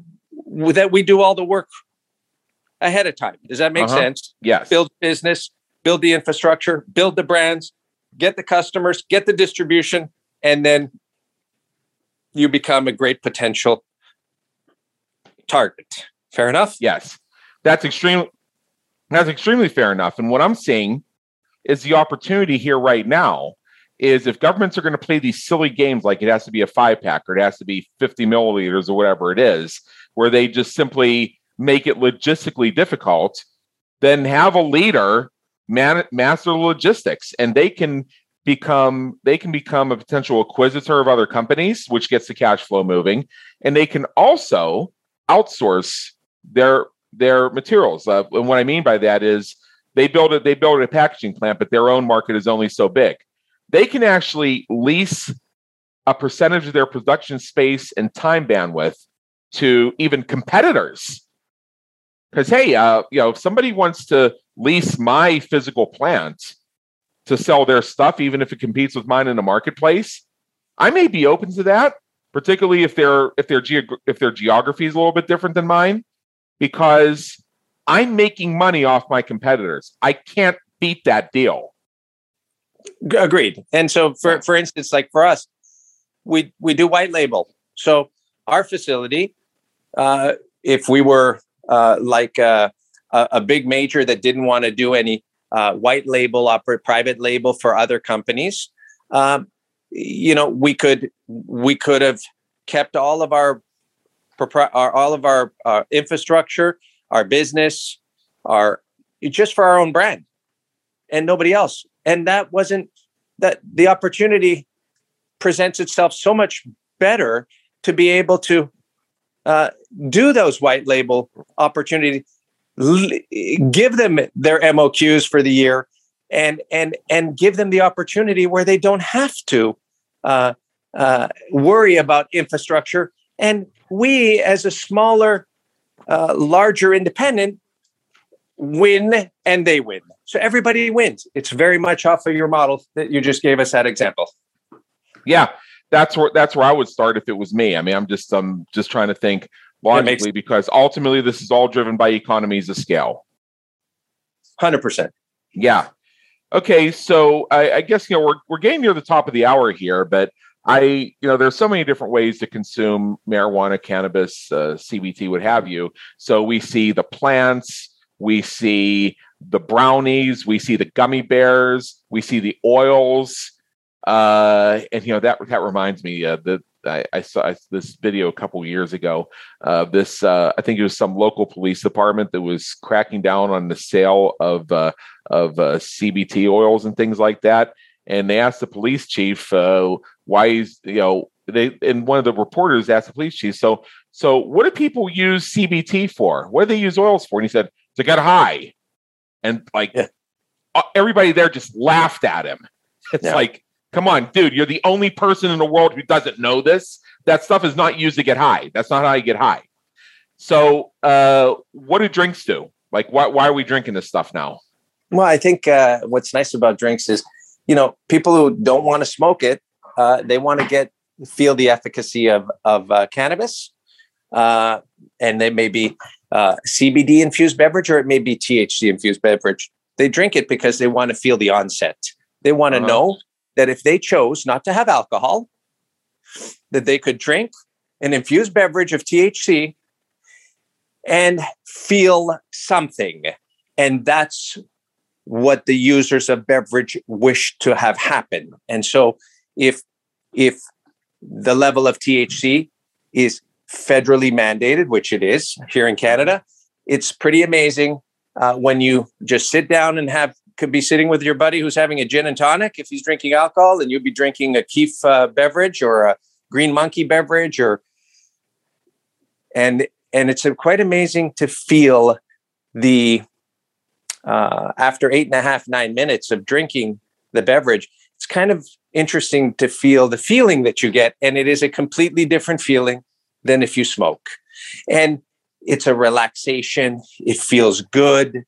that we do all the work ahead of time. Does that make uh-huh. sense? Yes. Build business, build the infrastructure, build the brands, get the customers, get the distribution, and then you become a great potential target. Fair enough? Yes. That's extremely that's extremely fair enough. And what I'm seeing is the opportunity here right now is if governments are going to play these silly games like it has to be a five pack or it has to be 50 milliliters or whatever it is, where they just simply make it logistically difficult, then have a leader man, master logistics and they can become they can become a potential acquisitor of other companies which gets the cash flow moving and they can also outsource their their materials. Uh, and what i mean by that is they build it they build a packaging plant but their own market is only so big. They can actually lease a percentage of their production space and time bandwidth to even competitors. Because hey, uh, you know, if somebody wants to lease my physical plant to sell their stuff, even if it competes with mine in the marketplace, I may be open to that, particularly if their if their geog- if their geography is a little bit different than mine, because I'm making money off my competitors. I can't beat that deal. Agreed. And so, for for instance, like for us, we we do white label. So our facility, uh, if we were uh, like a, a, big major that didn't want to do any uh, white label, operate private label for other companies, um, you know, we could we could have kept all of our, our all of our uh, infrastructure, our business, our just for our own brand and nobody else. And that wasn't that the opportunity presents itself so much better to be able to uh, do those white label opportunities, l- give them their MOQs for the year, and and and give them the opportunity where they don't have to uh, uh, worry about infrastructure. And we, as a smaller, uh, larger independent, win and they win. So everybody wins. It's very much off of your model that you just gave us that example. Yeah, that's where that's where I would start if it was me. I mean, I'm just um just trying to think logically makes- because ultimately this is all driven by economies of scale. Hundred percent. Yeah. Okay, so I, I guess you know we're we're getting near the top of the hour here, but I, you know, there's so many different ways to consume marijuana, cannabis, uh, CBD, what have you. So we see the plants, we see the brownies, we see the gummy bears, we see the oils, uh, and you know that that reminds me uh, that I, I saw this video a couple years ago. Uh, this uh, I think it was some local police department that was cracking down on the sale of uh, of uh, CBD oils and things like that and they asked the police chief why he's you know they and one of the reporters asked the police chief so so what do people use cbd for? What do they use oils for? And he said to get high. And like yeah. everybody there just laughed at him. It's yeah. like come on dude you're the only person in the world who doesn't know this. That stuff is not used to get high. That's not how you get high. So uh, what do drinks do? Like why, why are we drinking this stuff now? Well i think uh, what's nice about drinks is you know, people who don't want to smoke it, uh, they want to get feel the efficacy of of uh, cannabis, uh, and they may be uh, CBD infused beverage or it may be THC infused beverage. They drink it because they want to feel the onset. They want to uh-huh. know that if they chose not to have alcohol, that they could drink an infused beverage of THC and feel something. And that's what the users of beverage wish to have happen. And so if if the level of THC is federally mandated, which it is here in Canada, it's pretty amazing uh, when you just sit down and have could be sitting with your buddy who's having a gin and tonic if he's drinking alcohol, and you'd be drinking a Keef uh, beverage or a Green Monkey beverage, or and and it's quite amazing to feel the uh, after eight and a half, nine minutes of drinking the beverage, it's kind of interesting to feel the feeling that you get. And it is a completely different feeling than if you smoke. And it's a relaxation, it feels good,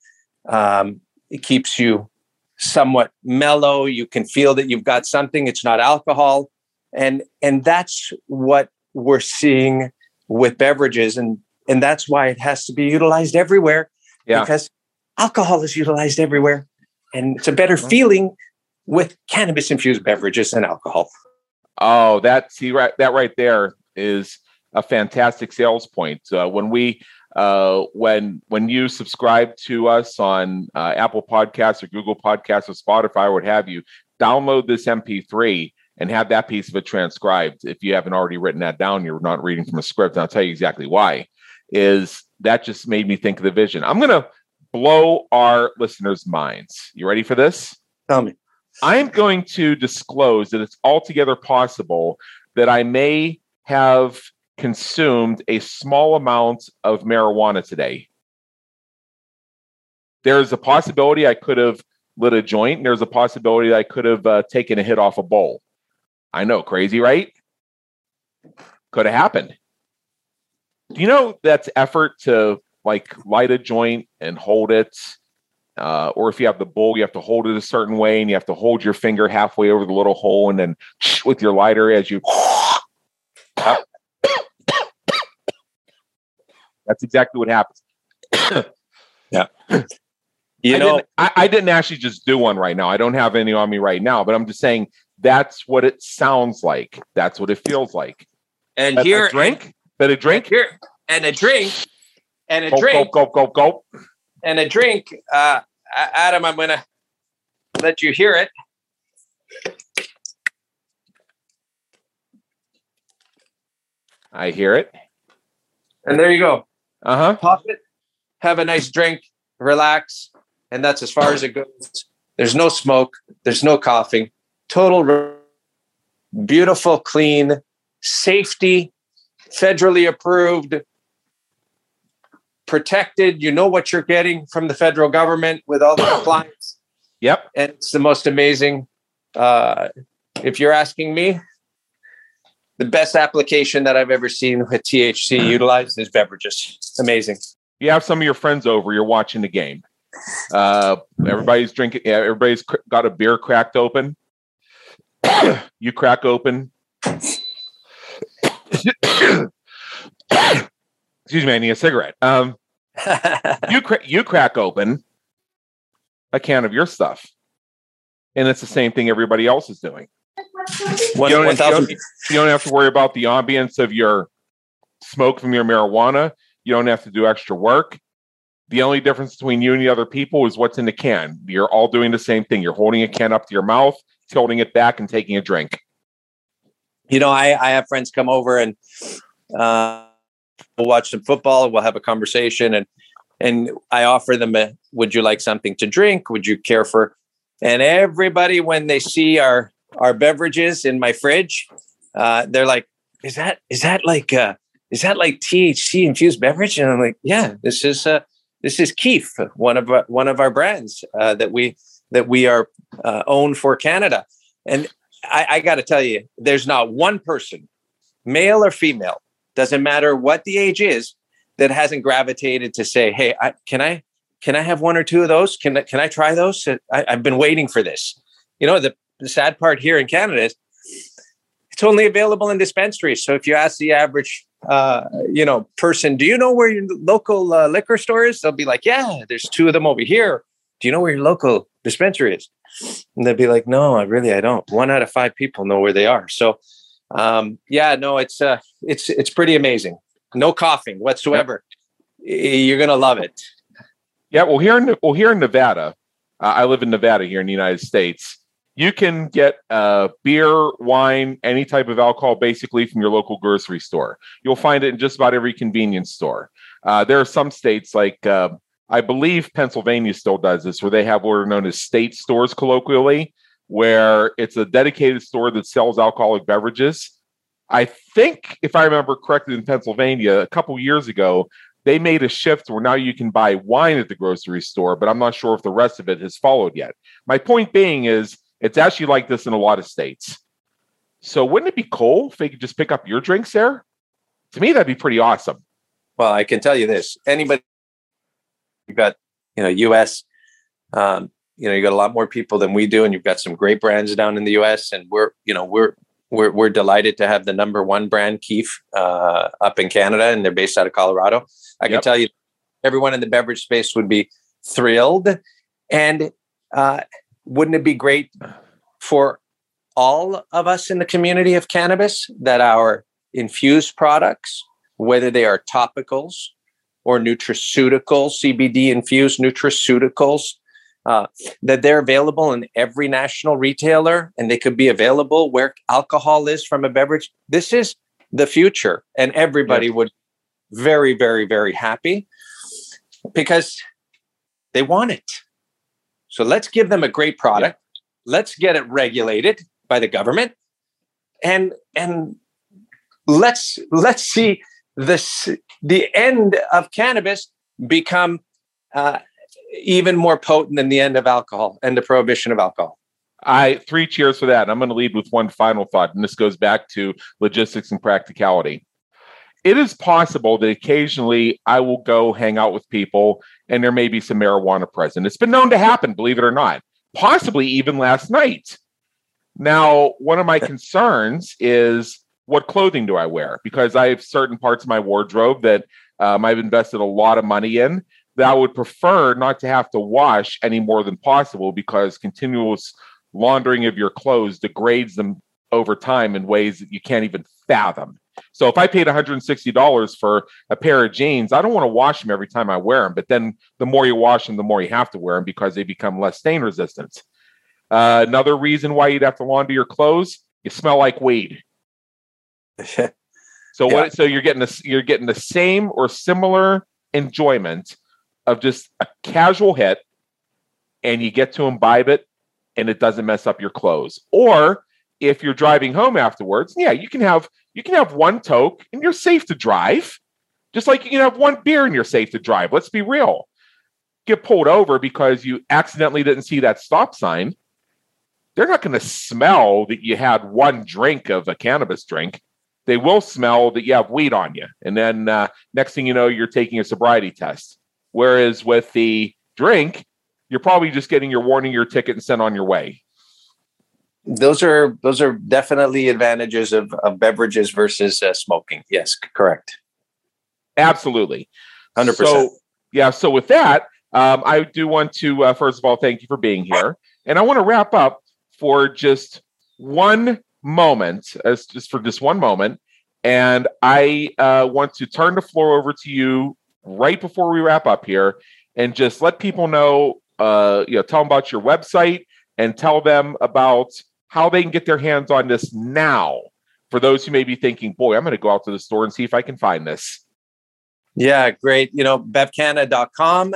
um, it keeps you somewhat mellow. You can feel that you've got something, it's not alcohol. And, and that's what we're seeing with beverages. And, and that's why it has to be utilized everywhere yeah. because alcohol is utilized everywhere. And it's a better feeling with cannabis infused beverages and alcohol. Oh, that see right that right there is a fantastic sales point. Uh, when we uh, when when you subscribe to us on uh, Apple Podcasts or Google Podcasts or Spotify or what have you, download this MP3 and have that piece of it transcribed. If you haven't already written that down, you're not reading from a script. And I'll tell you exactly why. Is that just made me think of the vision? I'm gonna blow our listeners' minds. You ready for this? Tell me. I am going to disclose that it's altogether possible that I may have consumed a small amount of marijuana today. There's a possibility I could have lit a joint. and There's a possibility I could have uh, taken a hit off a bowl. I know, crazy, right? Could have happened. Do you know that's effort to like light a joint and hold it. Uh, or if you have the bowl, you have to hold it a certain way and you have to hold your finger halfway over the little hole and then with your lighter as you. That's exactly what happens. yeah. You I know, didn't, I, I, didn't actually just do one right now. I don't have any on me right now, but I'm just saying that's what it sounds like. That's what it feels like. And a, here, a drink, but a drink here, and a drink and a drink. Go, go, go, go. And a drink. Uh, Adam, I'm going to let you hear it. I hear it. And there you go. Uh huh. Pop it, have a nice drink, relax. And that's as far as it goes There's no smoke. There's no coughing. Total beautiful, clean, safety, federally approved, protected. You know what you're getting from the federal government with all the compliance. Yep. And it's the most amazing. Uh, if you're asking me, the best application that I've ever seen with THC utilized is beverages. It's Amazing. You have some of your friends over, you're watching the game. Uh, everybody's drinking, yeah, everybody's got a beer cracked open. you crack open. Excuse me, I need a cigarette. Um, you cra- you crack open a can of your stuff, and it's the same thing everybody else is doing. One, you, don't, you, don't, you don't have to worry about the ambience of your smoke from your marijuana. You don't have to do extra work. The only difference between you and the other people is what's in the can. You're all doing the same thing. You're holding a can up to your mouth, tilting it back, and taking a drink. You know, I, I have friends come over and uh, we'll watch some football. We'll have a conversation, and and I offer them a, "Would you like something to drink? Would you care for?" And everybody, when they see our our beverages in my fridge, uh, they're like, "Is that is that like uh, is that like THC infused beverage?" And I'm like, "Yeah, this is uh, this is Keef, one of our, one of our brands uh, that we that we are uh, own for Canada." And I, I got to tell you, there's not one person, male or female, doesn't matter what the age is, that hasn't gravitated to say, "Hey, I, can I can I have one or two of those? Can I, can I try those? I, have been waiting for this." You know, the, the sad part here in Canada is it's only available in dispensaries. So if you ask the average, uh, you know, person, "Do you know where your local uh, liquor store is?" They'll be like, "Yeah, there's two of them over here." Do you know where your local dispensary is? And they'd be like, "No, I really I don't." One out of five people know where they are. So um, yeah, no, it's uh, it's it's pretty amazing. No coughing whatsoever. Yep. You're gonna love it. Yeah, well, here in well here in Nevada, uh, I live in Nevada here in the United States. You can get uh, beer, wine, any type of alcohol, basically from your local grocery store. You'll find it in just about every convenience store. Uh, there are some states like uh, I believe Pennsylvania still does this, where they have what are known as state stores colloquially, where it's a dedicated store that sells alcoholic beverages. I think, if I remember correctly, in Pennsylvania, a couple years ago, they made a shift where now you can buy wine at the grocery store, but I'm not sure if the rest of it has followed yet. My point being is, it's actually like this in a lot of states. So, wouldn't it be cool if they could just pick up your drinks there? To me, that'd be pretty awesome. Well, I can tell you this: anybody, you've got, you know, U.S. Um, you know you got a lot more people than we do and you've got some great brands down in the us and we're you know we're we're, we're delighted to have the number one brand keef uh, up in canada and they're based out of colorado i yep. can tell you everyone in the beverage space would be thrilled and uh, wouldn't it be great for all of us in the community of cannabis that our infused products whether they are topicals or nutraceuticals cbd infused nutraceuticals uh, that they're available in every national retailer and they could be available where alcohol is from a beverage. This is the future, and everybody yeah. would very, very, very happy because they want it. So let's give them a great product. Yeah. Let's get it regulated by the government, and and let's let's see this the end of cannabis become uh, even more potent than the end of alcohol and the prohibition of alcohol. I three cheers for that. I'm going to lead with one final thought, and this goes back to logistics and practicality. It is possible that occasionally I will go hang out with people and there may be some marijuana present. It's been known to happen, believe it or not, possibly even last night. Now, one of my concerns is what clothing do I wear? Because I have certain parts of my wardrobe that um, I've invested a lot of money in that I would prefer not to have to wash any more than possible because continuous laundering of your clothes degrades them over time in ways that you can't even fathom. So if I paid $160 for a pair of jeans, I don't want to wash them every time I wear them. But then the more you wash them, the more you have to wear them because they become less stain resistant. Uh, another reason why you'd have to launder your clothes, you smell like weed. so yeah. what? So you're getting this, you're getting the same or similar enjoyment of just a casual hit and you get to imbibe it and it doesn't mess up your clothes. Or if you're driving home afterwards, yeah, you can have you can have one toke and you're safe to drive. Just like you can have one beer and you're safe to drive. Let's be real. Get pulled over because you accidentally didn't see that stop sign. They're not going to smell that you had one drink of a cannabis drink. They will smell that you have weed on you. And then uh, next thing you know, you're taking a sobriety test. Whereas with the drink, you're probably just getting your warning, your ticket, and sent on your way. Those are those are definitely advantages of, of beverages versus uh, smoking. Yes, correct. Absolutely, hundred percent. So yeah. So with that, um, I do want to uh, first of all thank you for being here, and I want to wrap up for just one moment, as just for just one moment, and I uh, want to turn the floor over to you right before we wrap up here, and just let people know uh, you know, tell them about your website and tell them about how they can get their hands on this now. For those who may be thinking, boy, I'm going to go out to the store and see if I can find this. Yeah, great. You know, bevcanna.com.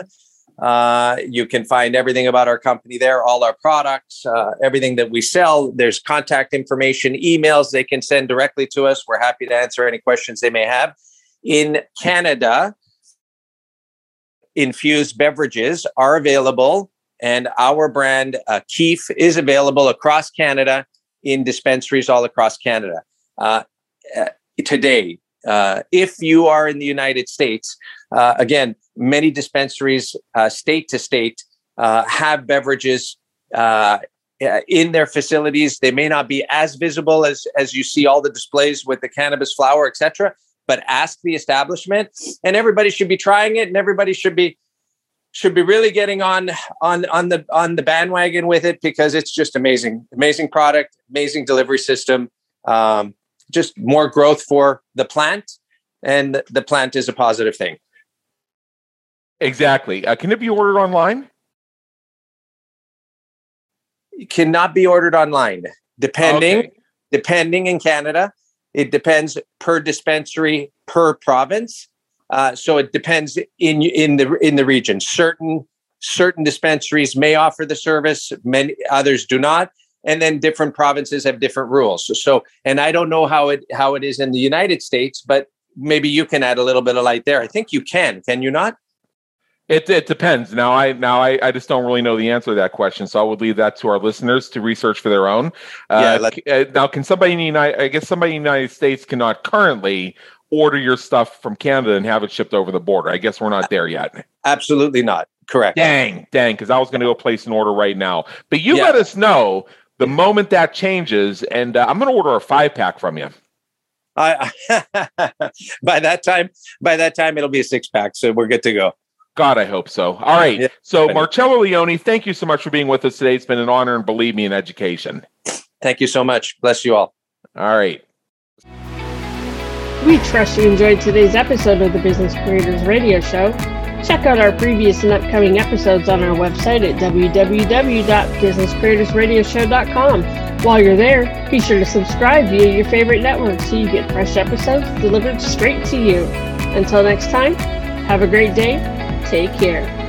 Uh, you can find everything about our company there, all our products, uh, everything that we sell. There's contact information, emails they can send directly to us. We're happy to answer any questions they may have. In Canada, infused beverages are available, and our brand uh, Keef is available across Canada in dispensaries all across Canada uh, uh, today. Uh, if you are in the United States, uh, again, many dispensaries, uh, state to state, have beverages in their facilities. They may not be as visible as as you see all the displays with the cannabis flower, etc but ask the establishment. And everybody should be trying it and everybody should be should be really getting on on on the on the bandwagon with it because it's just amazing amazing product amazing delivery system um, just more growth for the plant and the plant is a positive thing. Exactly. Uh, can it be ordered online? It cannot be ordered online. Depending okay. depending in canada it depends per dispensary per province. Uh, so it depends in in the in the region. Certain certain dispensaries may offer the service, many others do not, and then different provinces have different rules. So, so and I don't know how it how it is in the United States, but maybe you can add a little bit of light there. I think you can. Can you not? It, it depends. Now I now I, I just don't really know the answer to that question, so I would leave that to our listeners to research for their own. Uh, yeah, uh, now, can somebody in the United? I guess somebody in the United States cannot currently order your stuff from Canada and have it shipped over the border. I guess we're not there yet. Absolutely not. Correct. Dang, dang, because I was going to go place an order right now. But you yeah. let us know the moment that changes, and uh, I'm going to order a five pack from you. I, by that time, by that time, it'll be a six pack, so we're good to go. God, I hope so. All right. Yeah. So, Marcello Leone, thank you so much for being with us today. It's been an honor and believe me in education. Thank you so much. Bless you all. All right. We trust you enjoyed today's episode of the Business Creators Radio Show. Check out our previous and upcoming episodes on our website at www.businesscreatorsradioshow.com. While you're there, be sure to subscribe via your favorite network so you get fresh episodes delivered straight to you. Until next time, have a great day Take care.